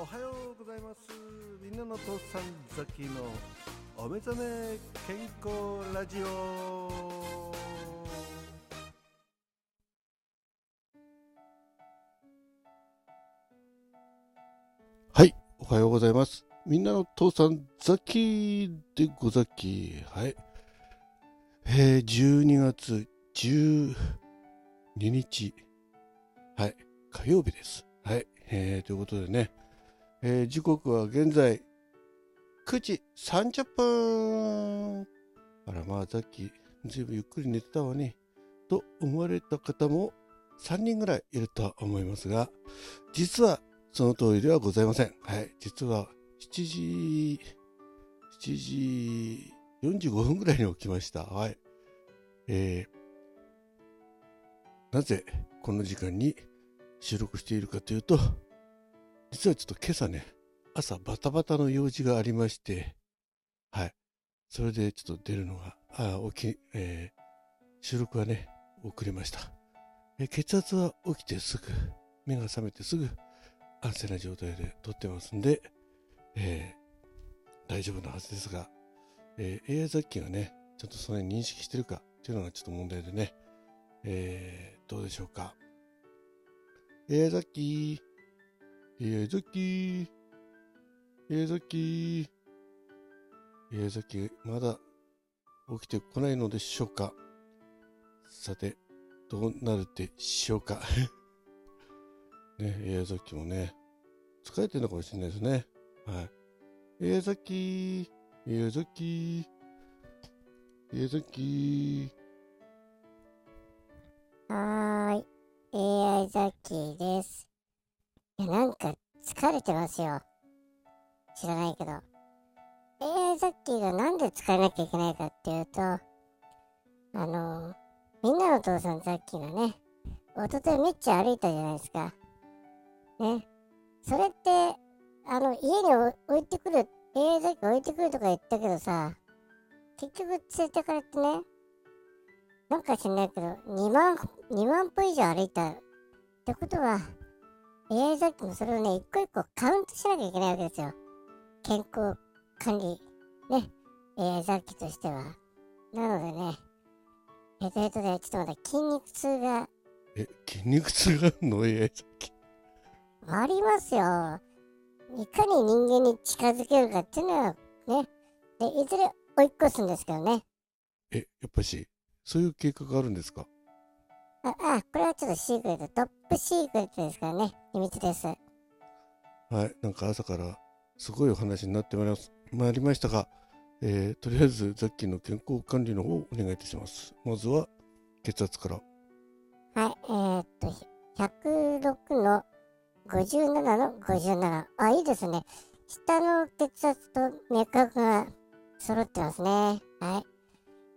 おはようございます。みんなの父さんザキのお目覚め健康ラジオ。はいおはようございます。みんなの父さんザキでござき。はい。えー、12月12日はい。火曜日です。はい。えー、ということでね、えー、時刻は現在9時30分。あら、まあ、さっき、ずいぶんゆっくり寝てたわね。と思われた方も3人ぐらいいるとは思いますが、実はその通りではございません。はい。実は7時、7時45分ぐらいに起きました。はい。えー、なぜこの時間に収録しているかというと、実はちょっと今朝ね、朝バタバタの用事がありまして、はい。それでちょっと出るのが、あ起き、えー、収録はね、遅れました。え血圧は起きてすぐ、目が覚めてすぐ、安静な状態で撮ってますんで、えー、大丈夫なはずですが、えー、AI 雑記がね、ちょっとそれ認識してるかっていうのがちょっと問題でね、えー、どうでしょうか。AI 雑記 AI 雑記家崎、家崎、まだ起きてこないのでしょうかさて、どうなるでしょうか ね、家崎もね、疲れてるのかもしれないですね。はい。家崎、家崎、家崎。はーい、AI ザッキです。いや、なんか疲れてますよ。知らないけど。AI ザッキーがなんで使えなきゃいけないかっていうとあのみんなのお父さんザッキーがねおとといめっちゃ歩いたじゃないですか。ね。それってあの家に置いてくる AI ザッキー置いてくるとか言ったけどさ結局連れてかれてねなんか知んないけど2万2万歩以上歩いたってことは AI ザッキーもそれをね一個一個カウントしなきゃいけないわけですよ健康管理、ね、えー、雑記としては。なのでね、ヘトヘトで、ちょっと待って、筋肉痛が。え、筋肉痛があるの ?AI 雑記。ありますよ。いかに人間に近づけるかっていうのは、ね。で、いずれ追い越すんですけどね。え、やっぱし、そういう計画があるんですか？あ、あ、これはちょっとシークレット、トップシークレットですからね。秘密です。はい、なんか朝からすごいお話になってまいりますまりましたが、えー、とりあえずザッキーの健康管理の方をお願いいたします。まずは血圧から。はい、えー、っと、106の57の57。あ、いいですね。下の血圧と脈拍が揃ってますね。はい。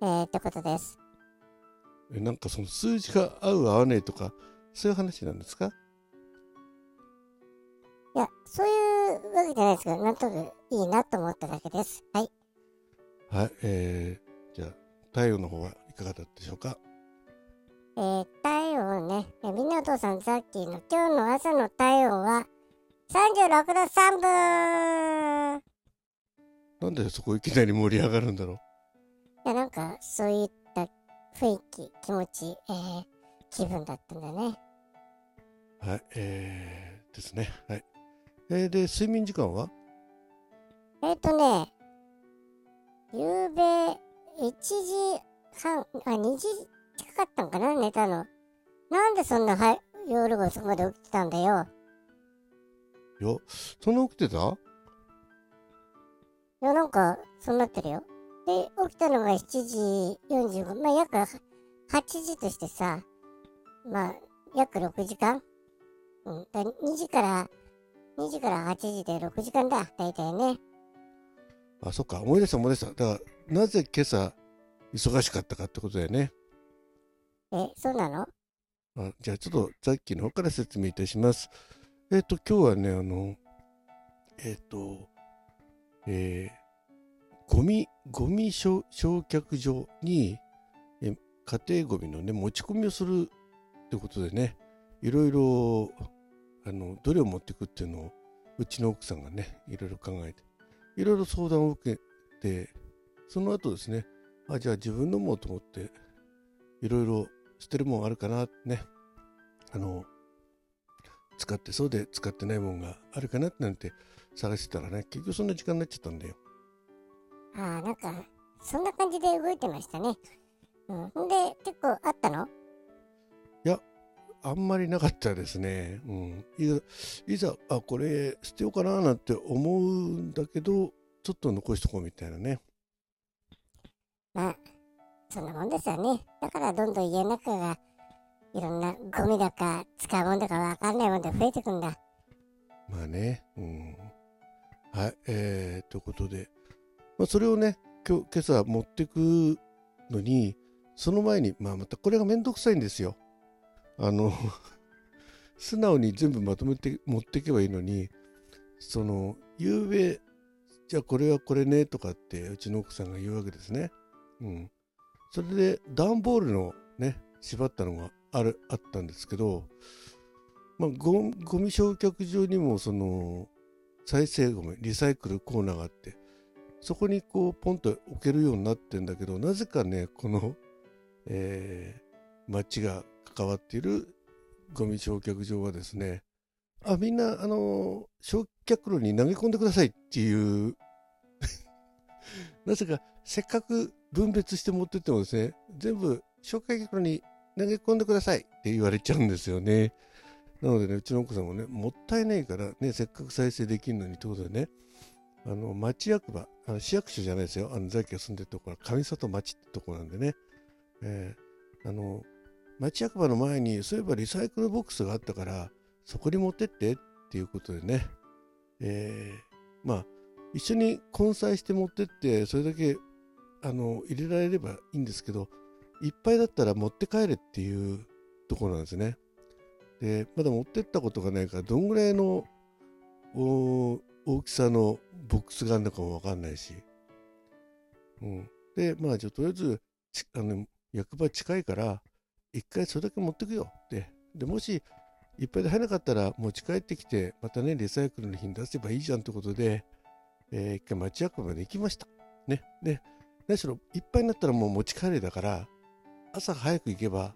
えー、ってことです。え、なんかその数字が合う合わないとか、そういう話なんですか？いや、そういうわけじゃないですけど、なんとなくいいなと思っただけです。はい。はい、えー、じゃあ、体温の方はいかがだったでしょうか？えー、体温ね、みんなお父さんザッキーの今日の朝の体温は36度3分なんでそこいきなり盛り上がるんだろう？いや、なんか、そういった雰囲気、気持ち、えー、気分だったんだね。はい、えー、ですね。はい。えー、で、睡眠時間は？えっ、ー、とね、ゆうべ1時半、あ、2時近かったんかな、寝たの。なんでそんなは夜遅くまで起きてたんだよ。いや、そんな起きてた？いや、なんか、そうなってるよ。で、起きたのが7時45、まあ、約8時としてさ、まあ、約6時間うん、2時から2時から8時で6時間だ、大体ね。あ、そっか、思い出した思い出した。だから、なぜ今朝、忙しかったかってことだよね。え、そうなの？あじゃあ、ちょっと、さっきの方から説明いたします。えっ、ー、と、今日はね、あの、えっ、ー、と、えー、ゴミ、ゴミ焼却場に、え家庭ゴミのね、持ち込みをするってことでね、いろいろあのどれを持っていくっていうのをうちの奥さんがね、いろいろ考えて、いろいろ相談を受けて、その後ですね、あ、じゃあ自分のもと思って、いろいろ捨てるもんあるかなね、あの、使ってそうで使ってないもんがあるかなってなんて探してたらね、結局そんな時間になっちゃったんだよ。ああ、なんか、そんな感じで動いてましたね。うん。で、結構あったの？いや、あんまりなかったですね。うん。いざ、いざあ、これ捨てようかななんて思うんだけど、ちょっと残しとこうみたいなね。まあ、そんなもんですよね。だからどんどん家の中がいろんなゴミだか使うもんだかわかんないもんで増えてくんだ。まあね、うん。はい、えー、ということで、まあ、それをね、今日、今朝持ってくのに、その前に、まあまたこれがめんどくさいんですよ。あの 素直に全部まとめて持っていけばいいのに、その、夕べ、じゃあこれはこれねとかってうちの奥さんが言うわけですね。うん。それで段ボールのね、縛ったのがある、あったんですけど、まあ、ゴゴミ焼却場にもその再生ゴミリサイクルコーナーがあってそこにこうポンと置けるようになってんだけどなぜかねこの、えー、町が関わっているゴミ焼却場はですねあみんなあの焼却炉に投げ込んでくださいっていう なぜかせっかく分別して持ってってもですね全部焼却炉に投げ込んでくださいって言われちゃうんですよね。なのでね、うちの奥さんもね、もったいないからね、せっかく再生できるのにってことでね、あの、町役場、あの市役所じゃないですよ。あの、ザキが住んでるところは上里町ってとこなんでね、えー、あの、町役場の前に、そういえばリサイクルボックスがあったから、そこに持ってってっていうことでね、えー、まあ、一緒に混載して持ってって、それだけ、あの、入れられればいいんですけど、いっぱいだったら持って帰れっていうところなんですね。で、まだ持ってったことがないから、どんぐらいの大きさのボックスがあるのかもわかんないし。うん。で、まあ、じゃあとりあえず、あの、役場近いから、一回それだけ持ってくよって。で、もし、いっぱいで入らなかったら持ち帰ってきて、またね、リサイクルの日に出せばいいじゃんってことで、えー、一回町役場まで行きました。ね。で、何しろ、いっぱいになったらもう持ち帰れだから、朝早く行けば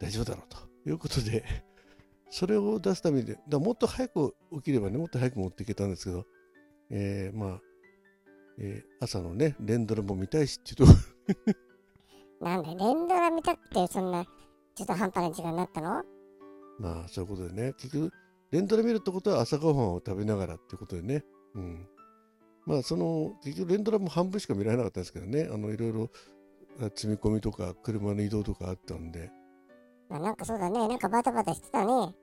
大丈夫だろうということで、それを出すために、だもっと早く起きればね、もっと早く持っていけたんですけど、えー、まあ、えー、朝のね、連ドラも見たいしっていうと。なんで、連ドラ見たくて、そんな、ちょっと半端な時間になったの？まあ、そういうことでね、結局、連ドラ見るってことは朝ごはんを食べながらってことでね、うん。まあ、その、結局、連ドラも半分しか見られなかったんですけどね、あの、いろいろ積み込みとか、車の移動とかあったんで、まあ、なんかそうだね。なんかバタバタしてたね。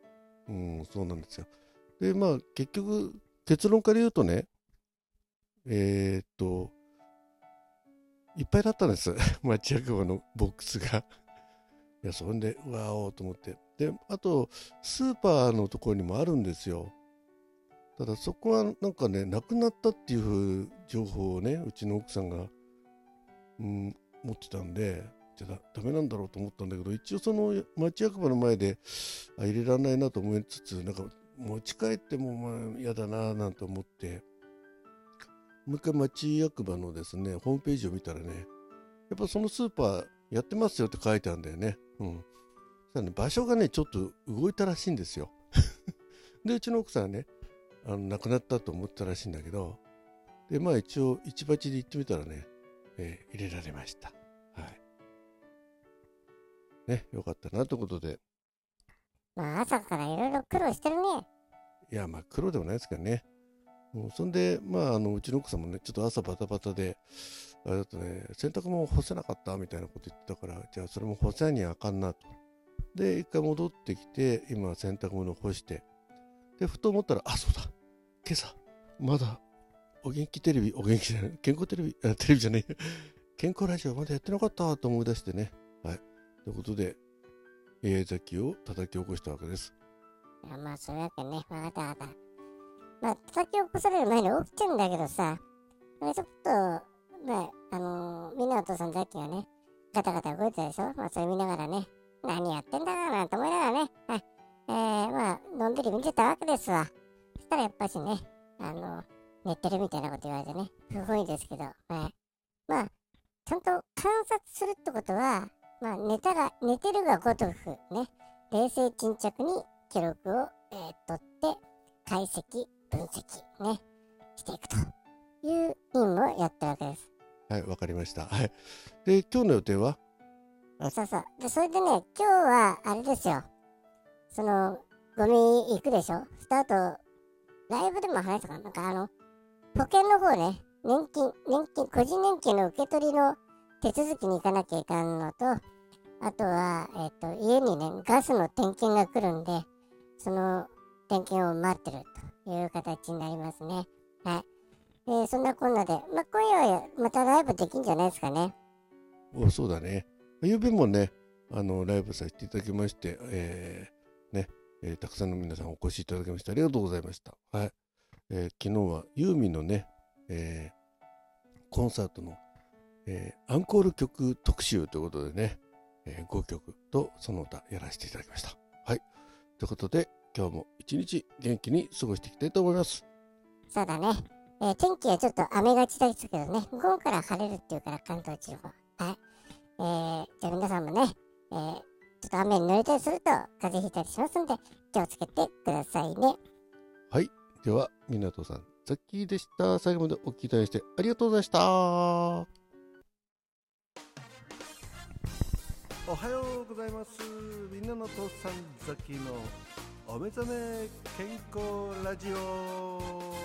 うん、そうなんですよ。で、まあ、結局、結論から言うとね、えー、っと、いっぱいだったんです。町役場のボックスが。いや、そんで、うわおと思って。で、あと、スーパーのところにもあるんですよ。ただ、そこはなんかね、なくなったっていう情報をね、うちの奥さんが、うん、持ってたんで、じゃだダメなんだろうと思ったんだけど一応その町役場の前であ入れられないなと思いつつなんか持ち帰ってもまあ嫌だななんて思ってもう一回町役場のですねホームページを見たらねやっぱそのスーパーやってますよって書いてあるんだよね。うん。そね場所がねちょっと動いたらしいんですよ。でうちの奥さんはねあの亡くなったと思ったらしいんだけどでまあ一応一鉢で行ってみたらね、えー、入れられました。ね、よかったなということで。まあ、朝からいろいろ苦労してるね。いや、まあ、苦労でもないですけどね。もうそんで、まあ、あのうちの奥さんもね、ちょっと朝バタバタで、あれだとね、洗濯も干せなかったみたいなこと言ってたから、じゃあそれも干せにあかんなと。で、一回戻ってきて、今洗濯物干して、で、ふと思ったら、あ、そうだ、今朝、まだ、お元気テレビ、お元気じゃない、健康テレビ、あテレビじゃない、健康ラジオまだやってなかったと思い出してね、はい。ということで、AI 雑記を叩き起こしたわけです。いや、まあ、そういうわけね。わかったわかった。まあ、叩き起こされる前に起きちゃうんだけどさ、ちょっと、ね、ああのー、みんなお父さんザッキがね、ガタガタ動いてたでしょ？まあ、それ見ながらね、何やってんだかなと思いながらね、はい、えー、まあ、のんびり見てたわけですわ。そしたらやっぱしね、あの、寝てるみたいなこと言われてね、不本意ですけど、はい。まあ、ちゃんと観察するってことは、まあ、寝たが、寝てるがごとくね、冷静沈着に記録を、えー、取って、解析、分析、ね、していくという任務をやってるわけです。はい、わかりました。はい。で、今日の予定は？あそうそう。で、それでね、今日は、あれですよ。その、ゴミ行くでしょ？スタート、ライブでも話したかな？なんかあの、保険の方ね、年金、年金、個人年金の受け取りの手続きに行かなきゃいかんのと、あとは、えっ、と、家にね、ガスの点検が来るんで、その点検を待ってるという形になりますね。はい。で、そんなこんなで、まあ、今夜はまたライブできんじゃないですかね。おそうだね。ゆうべもね、あの、ライブさせていただきまして、えー、ね、えーたくさんの皆さんお越しいただきましてありがとうございました。はい。えー昨日はユーミンのね、えーコンサートの、えーアンコール曲特集ということでね、え5曲とその他やらせていただきました。はい。ということで、今日も一日元気に過ごしていきたいと思います。そうだね。えー天気はちょっと雨がちだけどね、午後から晴れるっていうから関東地方。はい。えー、じゃあ皆さんもね、えー、ちょっと雨に濡れたりすると風邪ひいたりしますんで、気をつけてくださいね。はい。では、港さん、ザッキーでした。最後までお聞きいただきましてありがとうございました。おはようございます。みんなの父さんザキのお目覚め健康ラジオ。